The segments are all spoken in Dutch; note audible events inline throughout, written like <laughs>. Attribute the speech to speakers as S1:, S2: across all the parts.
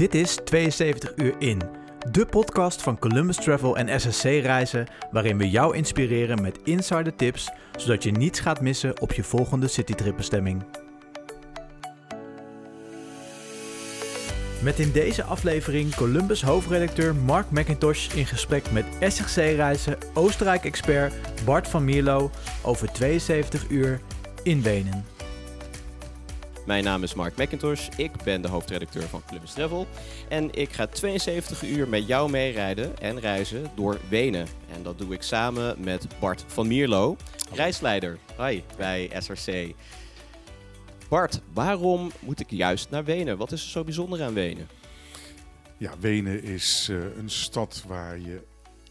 S1: Dit is 72 uur in, de podcast van Columbus Travel en SSC Reizen, waarin we jou inspireren met insider tips, zodat je niets gaat missen op je volgende citytripbestemming. Met in deze aflevering Columbus hoofdredacteur Mark McIntosh in gesprek met SSC Reizen Oostenrijk-expert Bart van Mierlo over 72 uur in Wenen.
S2: Mijn naam is Mark McIntosh, ik ben de hoofdredacteur van Columbus Travel en ik ga 72 uur met jou meerijden en reizen door Wenen. En dat doe ik samen met Bart van Mierlo, reisleider hi, bij SRC. Bart, waarom moet ik juist naar Wenen? Wat is er zo bijzonder aan Wenen?
S3: Ja, Wenen is uh, een stad waar je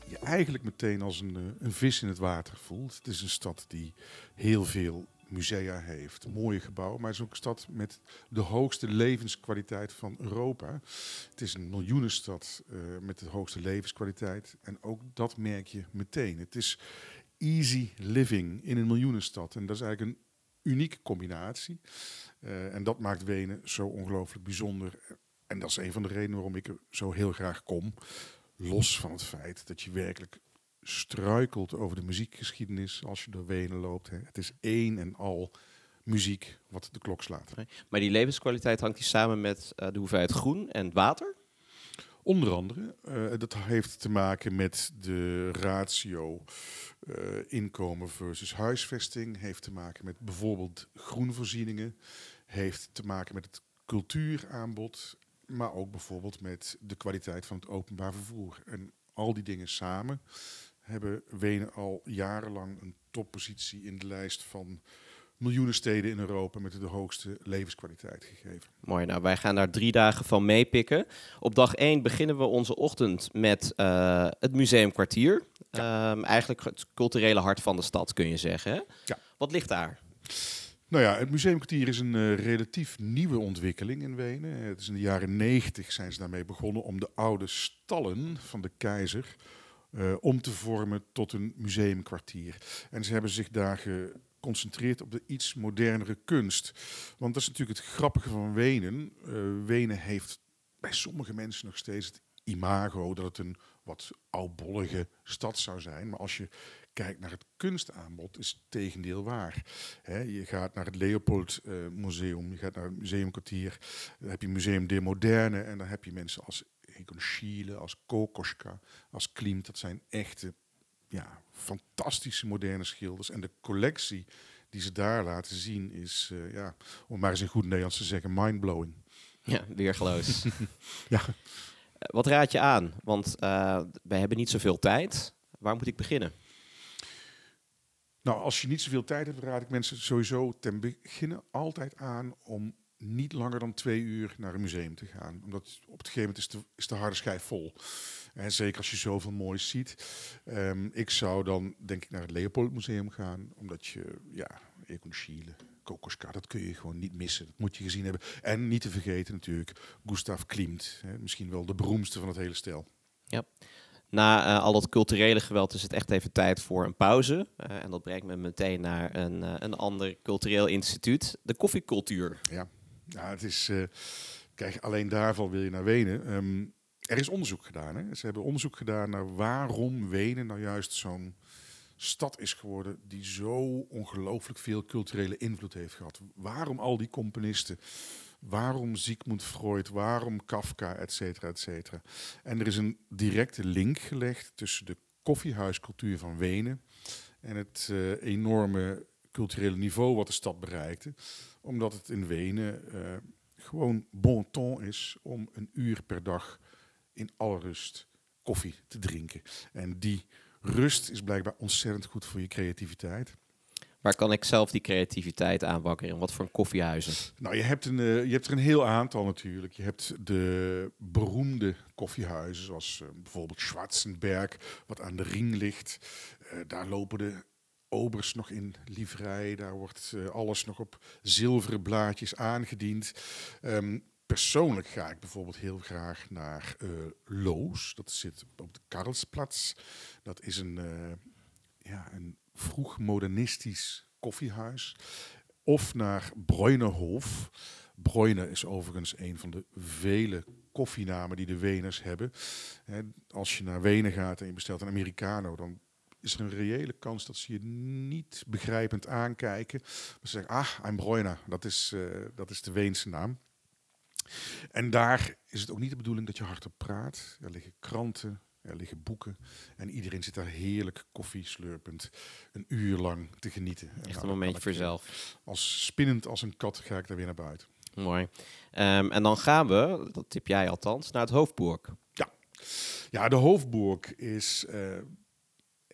S3: je eigenlijk meteen als een, uh, een vis in het water voelt. Het is een stad die heel veel musea heeft, mooie gebouwen, maar het is ook een stad met de hoogste levenskwaliteit van Europa. Het is een miljoenenstad uh, met de hoogste levenskwaliteit en ook dat merk je meteen. Het is easy living in een miljoenenstad en dat is eigenlijk een unieke combinatie. Uh, en dat maakt Wenen zo ongelooflijk bijzonder. En dat is een van de redenen waarom ik er zo heel graag kom. Los van het feit dat je werkelijk struikelt over de muziekgeschiedenis als je door Wenen loopt. Hè. Het is één en al muziek wat de klok slaat.
S2: Maar die levenskwaliteit hangt die samen met uh, de hoeveelheid groen en water?
S3: Onder andere. Uh, dat heeft te maken met de ratio uh, inkomen versus huisvesting. Heeft te maken met bijvoorbeeld groenvoorzieningen. Heeft te maken met het cultuuraanbod. Maar ook bijvoorbeeld met de kwaliteit van het openbaar vervoer. En al die dingen samen hebben Wenen al jarenlang een toppositie in de lijst van miljoenen steden in Europa met de hoogste levenskwaliteit gegeven.
S2: Mooi, nou wij gaan daar drie dagen van meepikken. Op dag één beginnen we onze ochtend met uh, het museumkwartier. Ja. Um, eigenlijk het culturele hart van de stad kun je zeggen. Hè?
S3: Ja.
S2: Wat ligt daar?
S3: Nou ja, het museumkwartier is een uh, relatief nieuwe ontwikkeling in Wenen. Het is in de jaren negentig zijn ze daarmee begonnen om de oude stallen van de keizer uh, om te vormen tot een museumkwartier. En ze hebben zich daar geconcentreerd op de iets modernere kunst. Want dat is natuurlijk het grappige van Wenen. Uh, Wenen heeft bij sommige mensen nog steeds het imago dat het een wat oudbollige stad zou zijn. Maar als je kijkt naar het kunstaanbod, is het tegendeel waar. Je gaat naar het Leopold uh, Museum, je gaat naar het Museumkwartier, dan heb je Museum de Moderne en dan heb je mensen als Egon Schiele, als Kokoschka, als Klimt. Dat zijn echte, ja, fantastische moderne schilders. En de collectie die ze daar laten zien is, uh, ja, om maar eens in goed Nederlands te zeggen, mindblowing.
S2: Ja, weergeloos. <laughs>
S3: ja.
S2: Wat raad je aan? Want uh, wij hebben niet zoveel tijd. Waar moet ik beginnen?
S3: Nou, als je niet zoveel tijd hebt, raad ik mensen sowieso ten beginnen altijd aan om niet langer dan twee uur naar een museum te gaan. Omdat op het gegeven moment is de, is de harde schijf vol. En zeker als je zoveel moois ziet. Um, ik zou dan denk ik naar het Leopold Museum gaan. Omdat je, ja, Egon Schiele, Kokoschka, dat kun je gewoon niet missen. Dat moet je gezien hebben. En niet te vergeten natuurlijk Gustav Klimt. Hè, misschien wel de beroemdste van het hele stel.
S2: Ja. Na uh, al dat culturele geweld is het echt even tijd voor een pauze. Uh, en dat brengt me meteen naar een, uh, een ander cultureel instituut, de koffiecultuur.
S3: Ja, ja het is. kijk, alleen daarvan wil je naar Wenen. Um, er is onderzoek gedaan. Hè? Ze hebben onderzoek gedaan naar waarom Wenen nou juist zo'n stad is geworden die zo ongelooflijk veel culturele invloed heeft gehad. Waarom al die componisten? Waarom Sigmund Freud? Waarom Kafka? Et cetera, et cetera. En er is een directe link gelegd tussen de koffiehuiscultuur van Wenen en het uh, enorme culturele niveau wat de stad bereikte. Omdat het in Wenen uh, gewoon bon ton is om een uur per dag in alle rust koffie te drinken. En die rust is blijkbaar ontzettend goed voor je creativiteit.
S2: Waar kan ik zelf die creativiteit aanwakkeren? Wat voor een koffiehuizen?
S3: Nou, je hebt, een, uh, je hebt er een heel aantal natuurlijk. Je hebt de beroemde koffiehuizen, zoals uh, bijvoorbeeld Schwarzenberg, wat aan de ring ligt. Uh, daar lopen de obers nog in livrei. Daar wordt alles nog op zilveren blaadjes aangediend. Um, persoonlijk ga ik bijvoorbeeld heel graag naar Loos. Dat zit op de Karlsplatz. Dat is een, ja, een vroeg modernistisch koffiehuis. Of naar Breunerhof. Breuner is overigens een van de vele koffienamen die de Weners hebben. Als je naar Wenen gaat en je bestelt een Americano, dan is er een reële kans dat ze je niet begrijpend aankijken. Maar ze zeggen, ah, I'm Bräuner, dat is, uh, dat is de Weense naam. En daar is het ook niet de bedoeling dat je hardop praat. Er liggen kranten, er liggen boeken. En iedereen zit daar heerlijk koffie slurpend een uur lang te genieten.
S2: Echt nou, een momentje voor jezelf.
S3: Als spinnend als een kat ga ik daar weer naar buiten.
S2: Mooi. Um, en dan gaan we, dat tip jij althans, naar het Hoofdburg.
S3: Ja, ja de Hoofdburg is uh,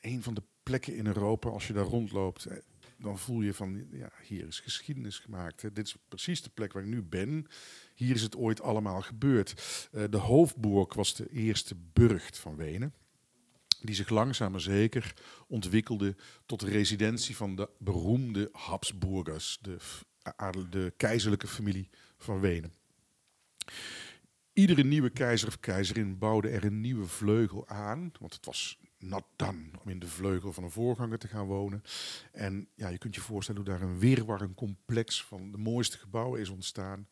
S3: een van de plekken in Europa, als je daar rondloopt, eh, dan voel je van, ja, hier is geschiedenis gemaakt. Hè. Dit is precies de plek waar ik nu ben. Hier is het ooit allemaal gebeurd. Uh, de Hoofdburg was de eerste burcht van Wenen. Die zich langzaam maar zeker ontwikkelde tot de residentie van de beroemde Habsburgers, de, de keizerlijke familie van Wenen. Iedere nieuwe keizer of keizerin bouwde er een nieuwe vleugel aan, want het was dan om in de vleugel van een voorganger te gaan wonen. En ja, je kunt je voorstellen hoe daar een weerwar, een complex van de mooiste gebouwen is ontstaan.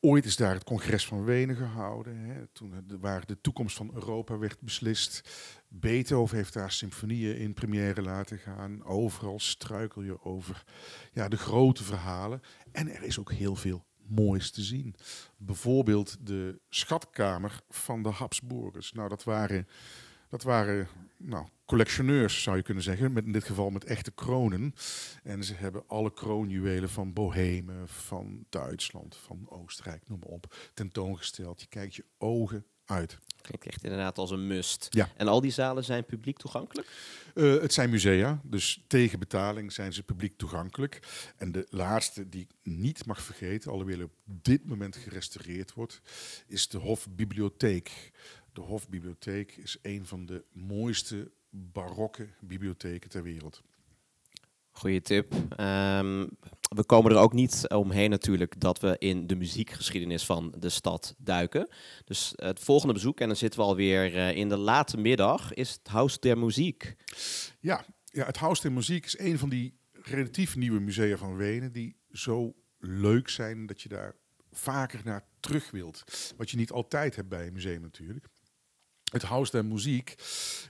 S3: Ooit is daar het congres van Wenen gehouden, hè, toen waar de toekomst van Europa werd beslist. Beethoven heeft daar symfonieën in première laten gaan. Overal struikel je over ja, de grote verhalen. En er is ook heel veel moois te zien. Bijvoorbeeld de schatkamer van de Habsburgers. Nou, dat waren dat waren nou, collectioneurs, zou je kunnen zeggen. Met, in dit geval met echte kronen. En ze hebben alle kroonjuwelen van Bohemen, van Duitsland, van Oostenrijk, noem maar op, tentoongesteld. Je kijkt je ogen uit.
S2: Klinkt echt inderdaad als een must.
S3: Ja.
S2: En al die zalen zijn publiek toegankelijk?
S3: Uh, het zijn musea, dus tegen betaling zijn ze publiek toegankelijk. En de laatste die ik niet mag vergeten, alhoewel op dit moment gerestaureerd wordt, is de Hofbibliotheek. De Hofbibliotheek is een van de mooiste barokke bibliotheken ter wereld.
S2: Goeie tip. Um, we komen er ook niet omheen natuurlijk dat we in de muziekgeschiedenis van de stad duiken. Dus het volgende bezoek, en dan zitten we alweer uh, in de late middag, is het Haus der Muziek.
S3: Ja, ja, het Haus der Muziek is een van die relatief nieuwe musea van Wenen die zo leuk zijn dat je daar vaker naar terug wilt. Wat je niet altijd hebt bij een museum natuurlijk. Het Haus der Muziek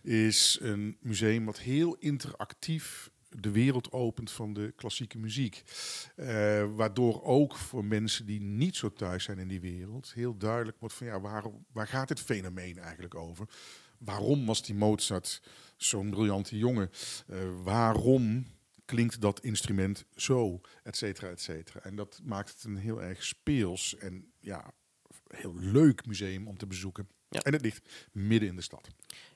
S3: is een museum wat heel interactief de wereld opent van de klassieke muziek. Uh, waardoor ook voor mensen die niet zo thuis zijn in die wereld heel duidelijk wordt van ja, waar, waar gaat dit fenomeen eigenlijk over? Waarom was die Mozart zo'n briljante jongen? Uh, waarom klinkt dat instrument zo? Et cetera, et cetera. En dat maakt het een heel erg speels en ja, heel leuk museum om te bezoeken. Ja. En het ligt midden in de stad.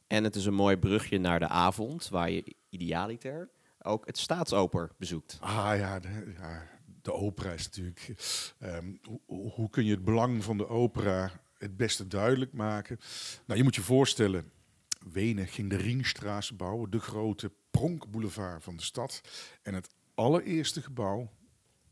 S2: En het is een mooi brugje naar de avond, waar je idealiter ook het staatsoper bezoekt.
S3: Ah ja, de, ja, de opera is natuurlijk... Ehm, hoe, hoe kun je het belang van de opera het beste duidelijk maken? Nou, je moet je voorstellen, Wenen ging de Ringstraße bouwen, de grote pronkboulevard van de stad. En het allereerste gebouw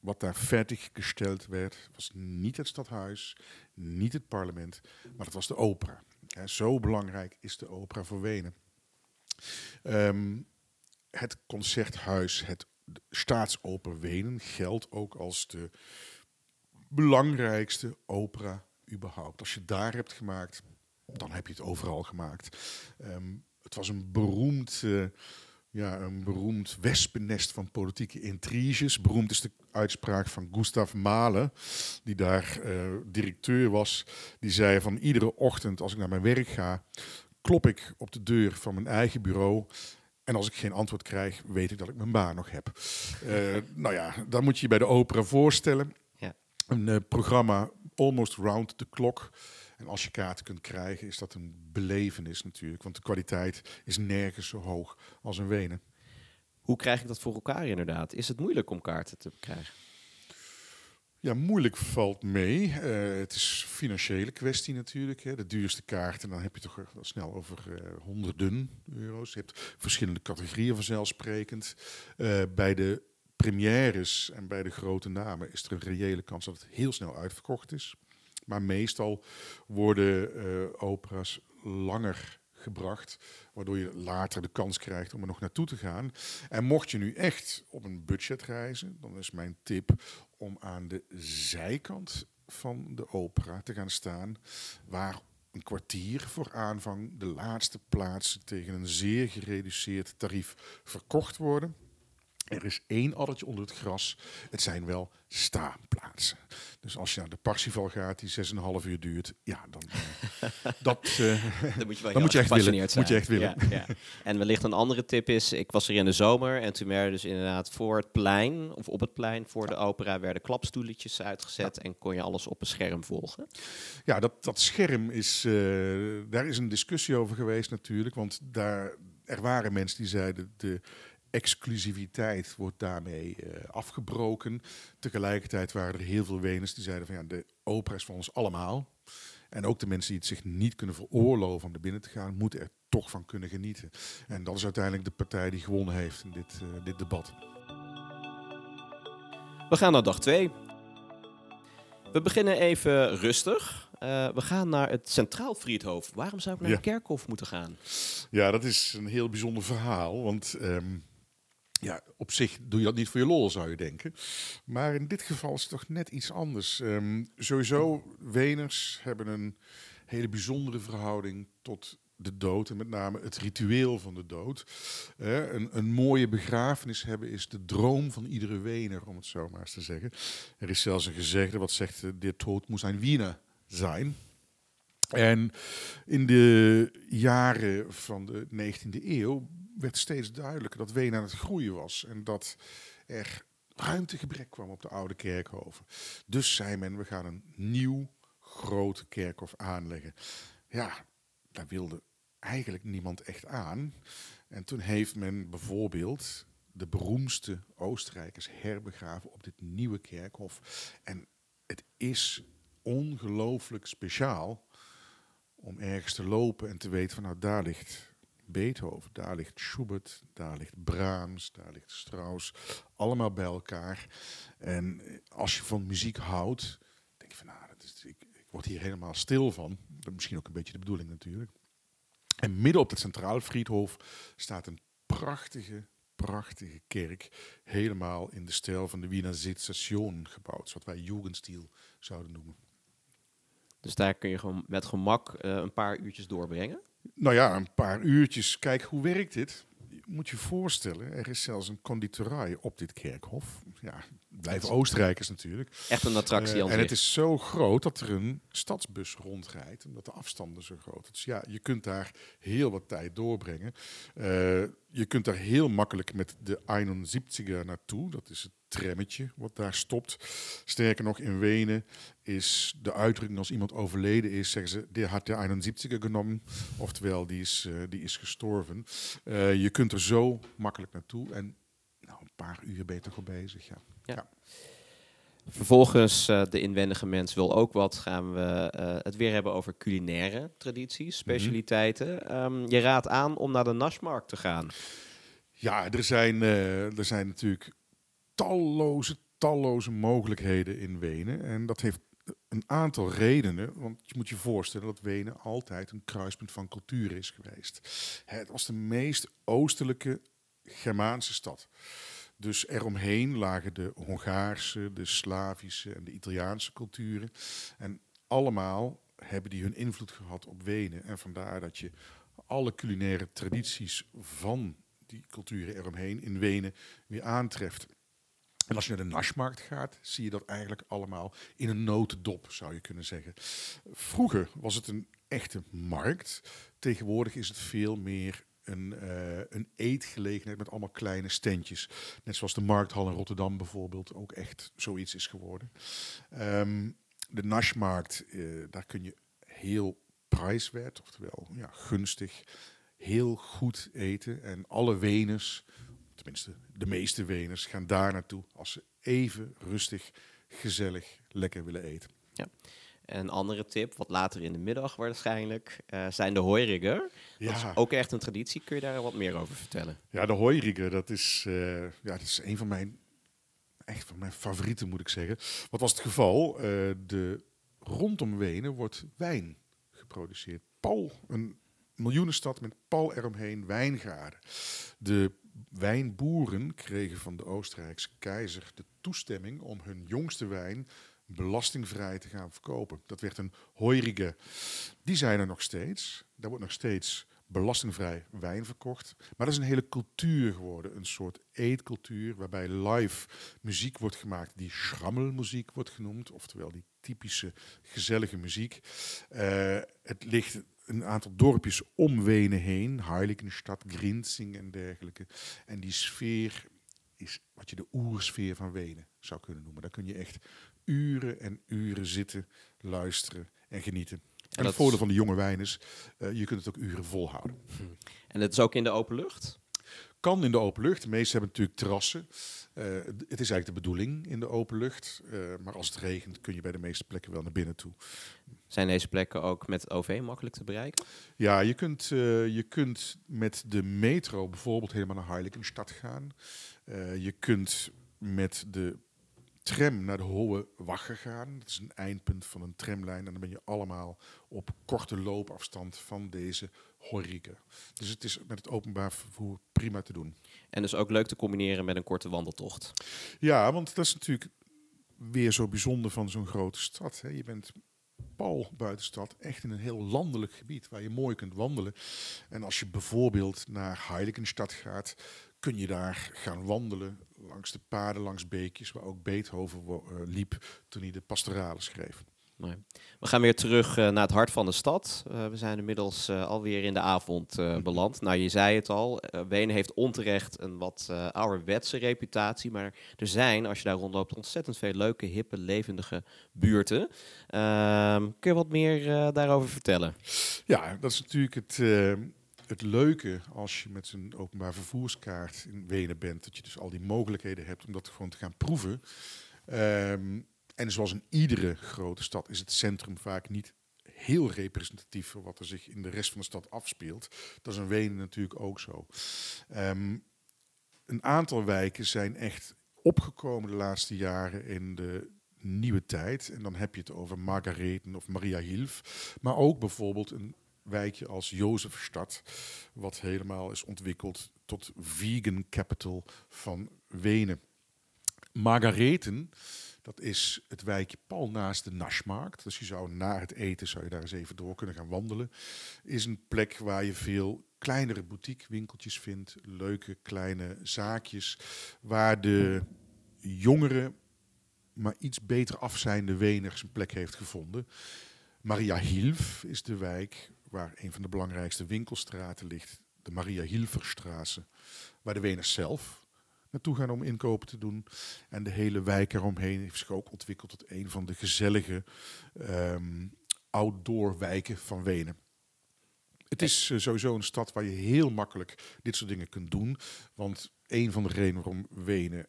S3: wat daar fertiggesteld werd, was niet het stadhuis, niet het parlement, maar het was de opera. zo belangrijk is de opera voor Wenen. Um, het concerthuis, het Staatsoper Wenen, geldt ook als de belangrijkste opera überhaupt. Als je daar hebt gemaakt, dan heb je het overal gemaakt. Um, het was een beroemd, uh, ja, een beroemd wespennest van politieke intriges. Beroemd is de uitspraak van Gustav Mahler, die daar uh, directeur was. Die zei van iedere ochtend als ik naar mijn werk ga, klop ik op de deur van mijn eigen bureau en als ik geen antwoord krijg, weet ik dat ik mijn baan nog heb. Uh, <laughs> nou ja, dan moet je je bij de opera voorstellen. Ja. Een uh, programma almost round the clock. En als je kaarten kunt krijgen, is dat een belevenis natuurlijk. Want de kwaliteit is nergens zo hoog als in Wenen.
S2: Hoe krijg ik dat voor elkaar inderdaad? Is het moeilijk om kaarten te krijgen?
S3: Ja, moeilijk valt mee. Uh, het is een financiële kwestie natuurlijk. Hè. De duurste kaarten, dan heb je toch wel snel over uh, honderden euro's. Je hebt verschillende categorieën vanzelfsprekend. Uh, bij de premières en bij de grote namen is er een reële kans dat het heel snel uitverkocht is. Maar meestal worden opera's langer gebracht, waardoor je later de kans krijgt om er nog naartoe te gaan. En mocht je nu echt op een budget reizen, dan is mijn tip om aan de zijkant van de opera te gaan staan, waar een kwartier voor aanvang de laatste plaatsen tegen een zeer gereduceerd tarief verkocht worden. Er is één addertje onder het gras. Het zijn wel staanplaatsen. Dus als je naar de Parsifal gaat, die 6,5 uur duurt, ja, dan, uh, <laughs> dat, uh,
S2: dan moet je, wel
S3: dan moet je echt willen.
S2: zijn.
S3: Moet je echt willen.
S2: Ja, ja. En wellicht een andere tip is, ik was er in de zomer en toen werden dus inderdaad voor het plein, of op het plein voor de opera, werden klapstoeletjes uitgezet en kon je alles op een scherm volgen.
S3: Ja, dat, dat scherm is, uh, daar is een discussie over geweest natuurlijk, want daar, er waren mensen die zeiden, de exclusiviteit wordt daarmee uh, afgebroken. Tegelijkertijd waren er heel veel Weners die zeiden van ja, de opera is voor ons allemaal. En ook de mensen die het zich niet kunnen veroorloven om er binnen te gaan, moeten er toch van kunnen genieten. En dat is uiteindelijk de partij die gewonnen heeft in dit, uh, dit debat.
S2: We gaan naar dag 2. We beginnen even rustig. Uh, we gaan naar het Centraal Friedhof. Waarom zou ik naar ja. de kerkhof moeten gaan?
S3: Ja, dat is een heel bijzonder verhaal. Want um, ja, op zich doe je dat niet voor je lol, zou je denken. Maar in dit geval is het toch net iets anders. Um, sowieso, Weners hebben een hele bijzondere verhouding tot de dood. En met name het ritueel van de dood. Een, een, mooie begrafenis hebben is de droom van iedere Wener, om het zo maar eens te zeggen. Er is zelfs een gezegde wat zegt, uh, de dood moet een Wiener zijn. En in de jaren van de 19e eeuw werd steeds duidelijker dat Wenen aan het groeien was. En dat er ruimtegebrek kwam op de oude kerkhoven. Dus zei men, we gaan een nieuw grote kerkhof aanleggen. Ja, daar wilde eigenlijk niemand echt aan. En toen heeft men bijvoorbeeld de beroemdste Oostenrijkers herbegraven op dit nieuwe kerkhof. En het is ongelooflijk speciaal om ergens te lopen en te weten van nou daar ligt Beethoven, daar ligt Schubert, daar ligt Brahms, daar ligt Strauss, allemaal bij elkaar. En als je van muziek houdt, denk je van nou, dat is, ik, ik word hier helemaal stil van. Dat is misschien ook een beetje de bedoeling natuurlijk. En midden op het Centraal Friedhof staat een prachtige, prachtige kerk. Helemaal in de stijl van de Wiener Station gebouwd. Wat wij Jugendstil zouden noemen.
S2: Dus daar kun je gewoon met gemak uh, een paar uurtjes doorbrengen?
S3: Nou ja, een paar uurtjes. Kijk, hoe werkt dit? Je moet je voorstellen, er is zelfs een conditorij op dit kerkhof. Ja, blijven Oostenrijkers natuurlijk.
S2: Echt een attractie.
S3: Uh, en het is zo groot dat er een stadsbus rondrijdt, omdat de afstanden zo groot zijn. Dus ja, je kunt daar heel wat tijd doorbrengen. Uh, je kunt daar heel makkelijk met de 71er naartoe. Dat is het trammetje wat daar stopt. Sterker nog, in Wenen is de uitdrukking als iemand overleden is, zeggen ze, die had de 71er genomen. Oftewel, die is, uh, die is gestorven. Uh, je kunt er zo makkelijk naartoe en nou, een paar uur toch al bezig. Ja.
S2: ja. ja. Vervolgens, uh, de inwendige mens wil ook wat, gaan we uh, het weer hebben over culinaire tradities, specialiteiten. Mm -hmm. um, je raadt aan om naar de Naschmarkt te gaan.
S3: Ja, er zijn, uh, er zijn natuurlijk talloze, talloze mogelijkheden in Wenen. En dat heeft een aantal redenen. Want je moet je voorstellen dat Wenen altijd een kruispunt van cultuur is geweest. Het was de meest oostelijke Germaanse stad. Dus eromheen lagen de Hongaarse, de Slavische en de Italiaanse culturen. En allemaal hebben die hun invloed gehad op Wenen. En vandaar dat je alle culinaire tradities van die culturen eromheen in Wenen weer aantreft. En als je naar de Naschmarkt gaat, zie je dat eigenlijk allemaal in een notendop, zou je kunnen zeggen. Vroeger was het een echte markt. Tegenwoordig is het veel meer een, uh, een eetgelegenheid met allemaal kleine standjes. Net zoals de Markthal in Rotterdam bijvoorbeeld ook echt zoiets is geworden. Um, de Naschmarkt, uh, daar kun je heel prijswerd, oftewel ja, gunstig, heel goed eten. En alle Weners, tenminste de meeste Weners, gaan daar naartoe als ze even rustig, gezellig, lekker willen eten.
S2: Ja. Een andere tip, wat later in de middag waarschijnlijk, uh, zijn de hooiriger. Ja. Dat is ook echt een traditie. Kun je daar wat meer over vertellen?
S3: Ja, de hooiriger, dat is, uh, ja, dat is een van mijn, echt van mijn favorieten, moet ik zeggen. Wat was het geval? Uh, de, rondom Wenen wordt wijn geproduceerd. Paul, een miljoenenstad met pal eromheen wijngaarden. De wijnboeren kregen van de Oostenrijkse keizer de toestemming om hun jongste wijn belastingvrij te gaan verkopen. Dat werd een hoirige. Die zijn er nog steeds. Daar wordt nog steeds belastingvrij wijn verkocht. Maar dat is een hele cultuur geworden. Een soort eetcultuur waarbij live muziek wordt gemaakt die schrammelmuziek wordt genoemd. Oftewel die typische gezellige muziek. Uh, het ligt een aantal dorpjes om Wenen heen. Heiligenstad, Grinzing en dergelijke. En die sfeer is wat je de oersfeer van Wenen zou kunnen noemen. Daar kun je echt uren en uren zitten, luisteren en genieten. En, het voordeel van de jonge wijn is, uh, je kunt het ook uren volhouden.
S2: En het is ook in de open lucht?
S3: Kan in de open lucht. De meeste hebben natuurlijk terrassen. Uh, het is eigenlijk de bedoeling in de open lucht. Uh, maar als het regent kun je bij de meeste plekken wel naar binnen toe.
S2: Zijn deze plekken ook met OV makkelijk te bereiken?
S3: Ja, je kunt, uh, je kunt met de metro bijvoorbeeld helemaal naar Heiligenstad gaan. je kunt met de tram naar de Hohe Wache gaan. Dat is een eindpunt van een tramlijn. En dan ben je allemaal op korte loopafstand van deze Dus het is met het openbaar vervoer prima te doen.
S2: En dus ook leuk te combineren met een korte wandeltocht.
S3: Ja, want dat is natuurlijk weer zo bijzonder van zo'n grote stad. Hè. Je bent pal buitenstad, echt in een heel landelijk gebied waar je mooi kunt wandelen. En als je bijvoorbeeld naar Heiligenstad gaat, kun je daar gaan wandelen langs de paden, langs beekjes, waar ook Beethoven uh, liep toen hij de pastoralen schreef.
S2: We gaan weer terug uh, naar het hart van de stad. Uh, we zijn inmiddels uh, alweer in de avond beland. Nou, je zei het al, Wenen heeft onterecht een wat ouderwetse reputatie. Maar er zijn, als je daar rondloopt, ontzettend veel leuke, hippe, levendige buurten. Ehm, kun je wat meer daarover vertellen?
S3: Ja, dat is natuurlijk het het leuke als je met zo'n openbaar vervoerskaart in Wenen bent, dat je dus al die mogelijkheden hebt om dat gewoon te gaan proeven. Um, en zoals in iedere grote stad is het centrum vaak niet heel representatief voor wat er zich in de rest van de stad afspeelt. Dat is in Wenen natuurlijk ook zo. Um, een aantal wijken zijn echt opgekomen de laatste jaren in de nieuwe tijd. En dan heb je het over Margareten of Maria Hilf. Maar ook bijvoorbeeld een wijkje als Jozefstad, wat helemaal is ontwikkeld tot vegan capital van Wenen. Margareten, dat is het wijkje pal naast de Naschmarkt. Dus je zou na het eten zou je daar eens even door kunnen gaan wandelen. Is een plek waar je veel kleinere boutiquewinkeltjes vindt, leuke kleine zaakjes, waar de jongeren, maar iets beter afzijnde Weners een plek heeft gevonden. Maria Hilf is de wijk waar een van de belangrijkste winkelstraten ligt, de Maria Hilverstraße, waar de Weners zelf naartoe gaan om inkopen te doen. En de hele wijk eromheen heeft zich ook ontwikkeld tot een van de gezellige um, outdoor wijken van Wenen. Het is uh, sowieso een stad waar je heel makkelijk dit soort dingen kunt doen. Want een van de redenen waarom Wenen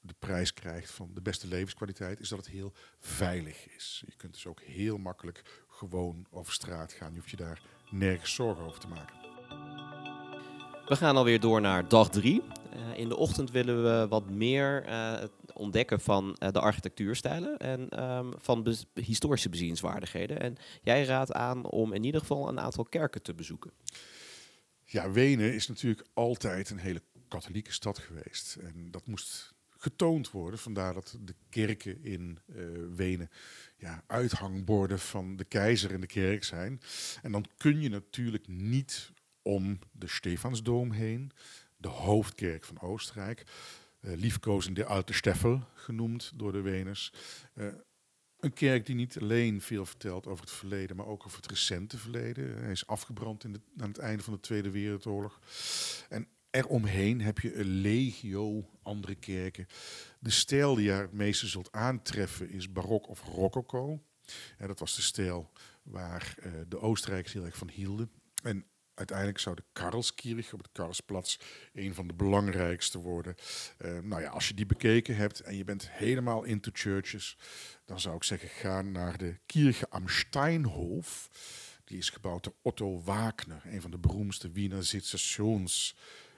S3: de prijs krijgt van de beste levenskwaliteit, is dat het heel veilig is. Je kunt dus ook heel makkelijk gewoon over straat gaan. Je hoeft je daar nergens zorgen over te maken.
S2: We gaan alweer door naar dag drie. Uh, in de ochtend willen we wat meer uh, ontdekken van uh, de architectuurstijlen en um, van historische bezienswaardigheden. En jij raadt aan om in ieder geval een aantal kerken te bezoeken.
S3: Ja, Wenen is natuurlijk altijd een hele katholieke stad geweest. En dat moest getoond worden. Vandaar dat de kerken in Wenen ja, uithangborden van de keizer in de kerk zijn. En dan kun je natuurlijk niet om de Stefansdoom heen, de hoofdkerk van Oostenrijk, uh, liefkozend de Alte Steffel genoemd door de Weners. Uh, een kerk die niet alleen veel vertelt over het verleden, maar ook over het recente verleden. Hij is afgebrand in aan het einde van de Tweede Wereldoorlog. En eromheen heb je een legio andere kerken. De stijl die je het meeste zult aantreffen is barok of rococo. Ja, dat was de stijl waar uh, de Oostenrijkers heel erg van hielden. En uiteindelijk zou de Karlskirch op het Karlsplatz een van de belangrijkste worden. Uh, nou ja, als je die bekeken hebt en je bent helemaal into churches, dan zou ik zeggen, ga naar de Kirche am Steinhof. Die is gebouwd door Otto Wagner, een van de beroemdste Wiener Sezessions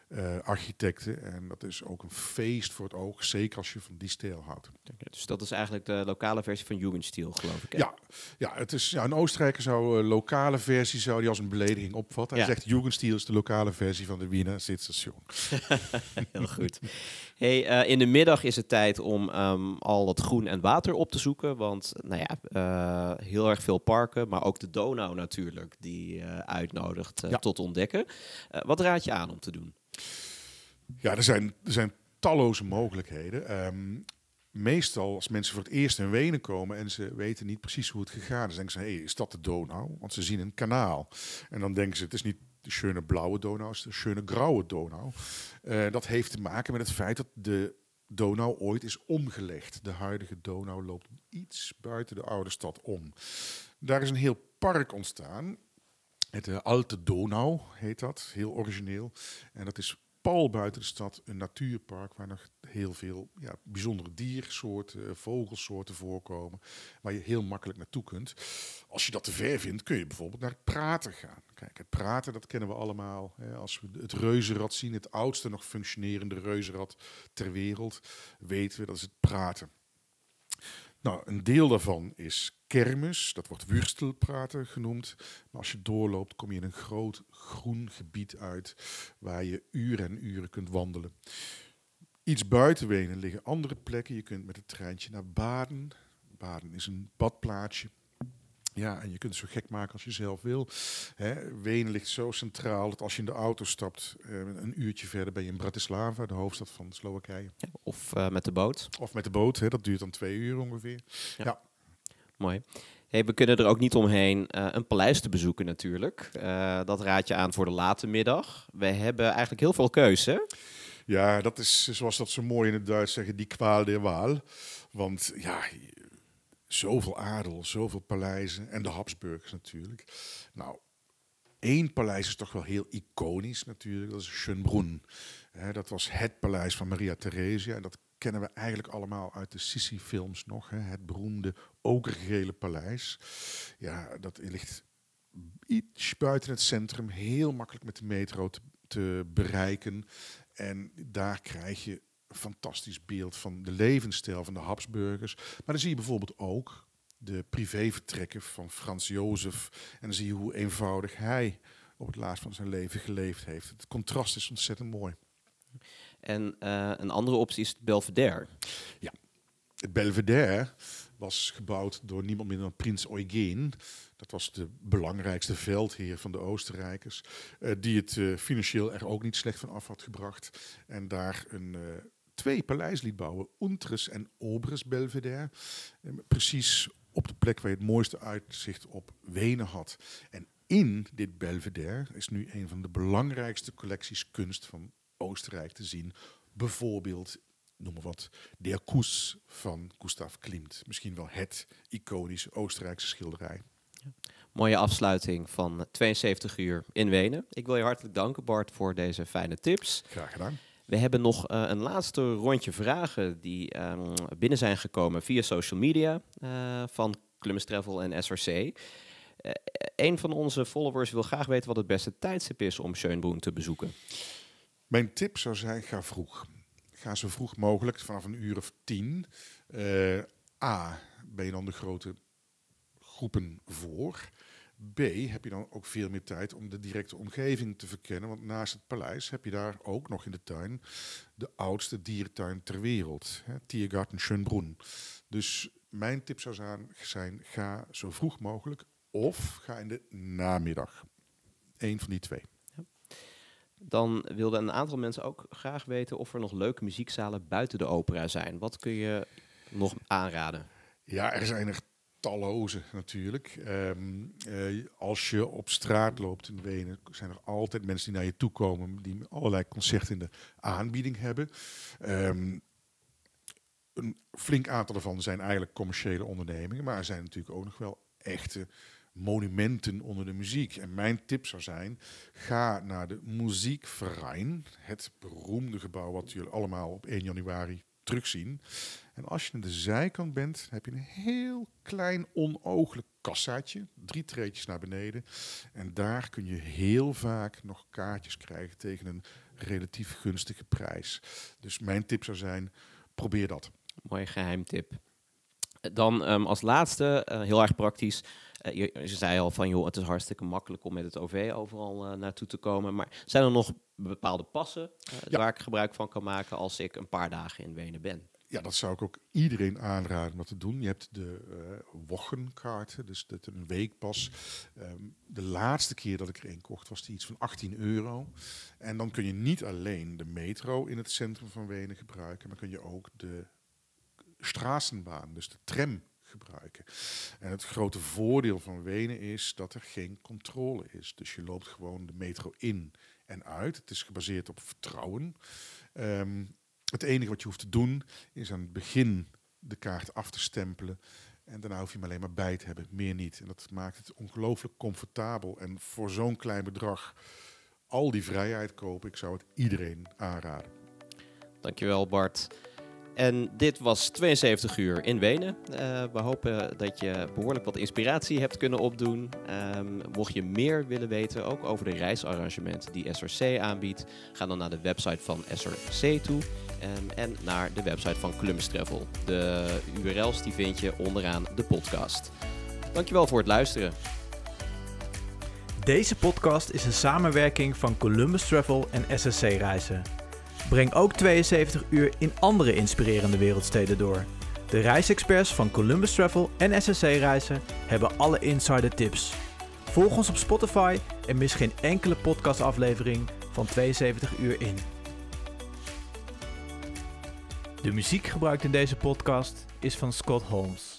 S3: eh, architecten. En dat is ook een feest voor het oog, zeker als je van die stijl houdt.
S2: Dus dat is eigenlijk de lokale versie van Jugendstil, geloof ik. hè?
S3: Ja, ja, het is, ja, een Oostenrijker zou een lokale versie zou die als een belediging opvatten. Hij
S2: Ja.
S3: zegt Jugendstil is de lokale versie van de Wiener Zitstation. <laughs>
S2: Heel goed. Hey, eh, in de middag is het tijd om ehm, al het groen en water op te zoeken. Want nou ja, heel erg veel parken, maar ook de Donau natuurlijk, die uitnodigt
S3: Ja.
S2: tot ontdekken. Wat raad je aan om te doen?
S3: Ja, er zijn, er zijn talloze mogelijkheden. Ehm, meestal als mensen voor het eerst in Wenen komen en ze weten niet precies hoe het gegaan is, denken ze, hey, is dat de Donau? Want ze zien een kanaal. En dan denken ze, het is niet de schöne blauwe Donau, het is de schöne grauwe Donau. Eh, dat heeft te maken met het feit dat de Donau ooit is omgelegd. De huidige Donau loopt iets buiten de oude stad om. Daar is een heel park ontstaan. Het eh, Alte Donau heet dat, heel origineel. En dat is pal buiten de stad een natuurpark waar nog heel veel ja, bijzondere diersoorten, eh, vogelsoorten voorkomen, waar je heel makkelijk naartoe kunt. Als je dat te ver vindt, kun je bijvoorbeeld naar het Praten gaan. Kijk, het Praten, dat kennen we allemaal. Hè. Als we het reuzenrad zien, het oudste nog functionerende reuzenrad ter wereld, weten we dat is het Praten. Nou, een deel daarvan is kermis, dat wordt wurstelpraten genoemd. Maar als je doorloopt, kom je in een groot groen gebied uit waar je uren en uren kunt wandelen. Iets buiten Wenen liggen andere plekken. Je kunt met het treintje naar Baden. Baden is een badplaatsje. Ja, en je kunt het zo gek maken als je zelf wil. Hè, Wenen ligt zo centraal dat als je in de auto stapt, eh, een uurtje verder ben je in Bratislava, de hoofdstad van Slowakije.
S2: Of eh, met de boot?
S3: Of met de boot, hè, dat duurt dan twee uur ongeveer.
S2: Mooi. Hey, we kunnen er ook niet omheen eh, een paleis te bezoeken natuurlijk. Dat raad je aan voor de late middag. We hebben eigenlijk heel veel keuze.
S3: Ja, dat is zoals dat zo mooi in het Duits zeggen, die kwaal der waal. Want ja, zoveel adel, zoveel paleizen en de Habsburgers natuurlijk. Nou, één paleis is toch wel heel iconisch natuurlijk, dat is Schönbrunn. Dat was het paleis van Maria Theresia en dat kennen we eigenlijk allemaal uit de Sissi-films nog. Het beroemde okergele paleis. Ja, dat ligt iets buiten het centrum, heel makkelijk met de metro te, bereiken. En daar krijg je fantastisch beeld van de levensstijl van de Habsburgers. Maar dan zie je bijvoorbeeld ook de privévertrekken van Frans Jozef. En dan zie je hoe eenvoudig hij op het laatst van zijn leven geleefd heeft. Het contrast is ontzettend mooi.
S2: En eh, een andere optie is het Belvedere.
S3: Het Belvedere was gebouwd door niemand minder dan prins Eugen. Dat was de belangrijkste veldheer van de Oostenrijkers. eh, die het eh, financieel er ook niet slecht van af had gebracht. En daar een, twee paleis liet bouwen. Unteres en Oberes Belvedere. Eh, precies op de plek waar je het mooiste uitzicht op Wenen had. En in dit Belvedere is nu een van de belangrijkste collecties kunst van Oostenrijk te zien. Bijvoorbeeld noem maar wat, Der Kuss van Gustav Klimt. Misschien wel het iconische Oostenrijkse schilderij.
S2: Mooie afsluiting van 72 uur in Wenen. Ik wil je hartelijk danken Bart voor deze fijne tips.
S3: Graag gedaan.
S2: We hebben nog eh, een laatste rondje vragen die ehm, binnen zijn gekomen via social media eh, van Columbus Travel en SRC. Eh, een van onze followers wil graag weten wat het beste tijdstip is om Schönbrunn te bezoeken.
S3: Mijn tip zou zijn, ga vroeg. Ga zo vroeg mogelijk, vanaf een uur of tien. A, ben je dan de grote groepen voor. B, heb je dan ook veel meer tijd om de directe omgeving te verkennen. Want naast het paleis heb je daar ook nog in de tuin de oudste dierentuin ter wereld. Hè, Tiergarten Schönbrunn. Dus mijn tip zou zijn, zijn, ga zo vroeg mogelijk of ga in de namiddag. Eén van die twee.
S2: Dan wilden een aantal mensen ook graag weten of er nog leuke muziekzalen buiten de opera zijn. Wat kun je nog aanraden?
S3: Ja, er zijn er talloze natuurlijk. Ehm, eh, als je op straat loopt in Wenen, zijn er altijd mensen die naar je toe komen, die allerlei concerten in de aanbieding hebben. Ehm, een flink aantal daarvan zijn eigenlijk commerciële ondernemingen, maar er zijn natuurlijk ook nog wel echte monumenten onder de muziek. En mijn tip zou zijn, ga naar de Muziekverein, het beroemde gebouw wat jullie allemaal op 1 januari terugzien. En als je aan de zijkant bent, heb je een heel klein onooglijk kassaatje, drie treetjes naar beneden. En daar kun je heel vaak nog kaartjes krijgen tegen een relatief gunstige prijs. Dus mijn tip zou zijn, probeer dat.
S2: Mooi geheimtip. Dan ehm, als laatste, eh, heel erg praktisch. Uh, je, je, zei al van, joh, het is hartstikke makkelijk om met het OV overal uh, naartoe te komen. Maar zijn er nog bepaalde passen ja. waar ik gebruik van kan maken als ik een paar dagen in Wenen ben?
S3: Ja, dat zou ik ook iedereen aanraden om dat te doen. Je hebt de uh, wochenkaarten, dus dat een weekpas. Um, de laatste keer dat ik er een kocht was die iets van 18 euro. En dan kun je niet alleen de metro in het centrum van Wenen gebruiken, maar kun je ook de Straßenbaan, dus de tram gebruiken. En het grote voordeel van Wenen is dat er geen controle is. Dus je loopt gewoon de metro in en uit. Het is gebaseerd op vertrouwen. Um, het enige wat je hoeft te doen is aan het begin de kaart af te stempelen. En daarna hoef je hem alleen maar bij te hebben, meer niet. En dat maakt het ongelooflijk comfortabel. En voor zo'n klein bedrag al die vrijheid kopen, ik zou het iedereen aanraden.
S2: Dankjewel Bart. En dit was 72 uur in Wenen. Uh, we hopen dat je behoorlijk wat inspiratie hebt kunnen opdoen. Um, mocht je meer willen weten, ook over de reisarrangementen die SRC aanbiedt, ga dan naar de website van SRC toe. Um, en naar de website van Columbus Travel. De URL's die vind je onderaan de podcast. Dankjewel voor het luisteren.
S1: Deze podcast is een samenwerking van Columbus Travel en SSC Reizen. Breng ook 72 uur in andere inspirerende wereldsteden door. De reisexperts van Columbus Travel en SSC Reizen hebben alle insider tips. Volg ons op Spotify en mis geen enkele podcastaflevering van 72 uur in. De muziek gebruikt in deze podcast is van Scott Holmes.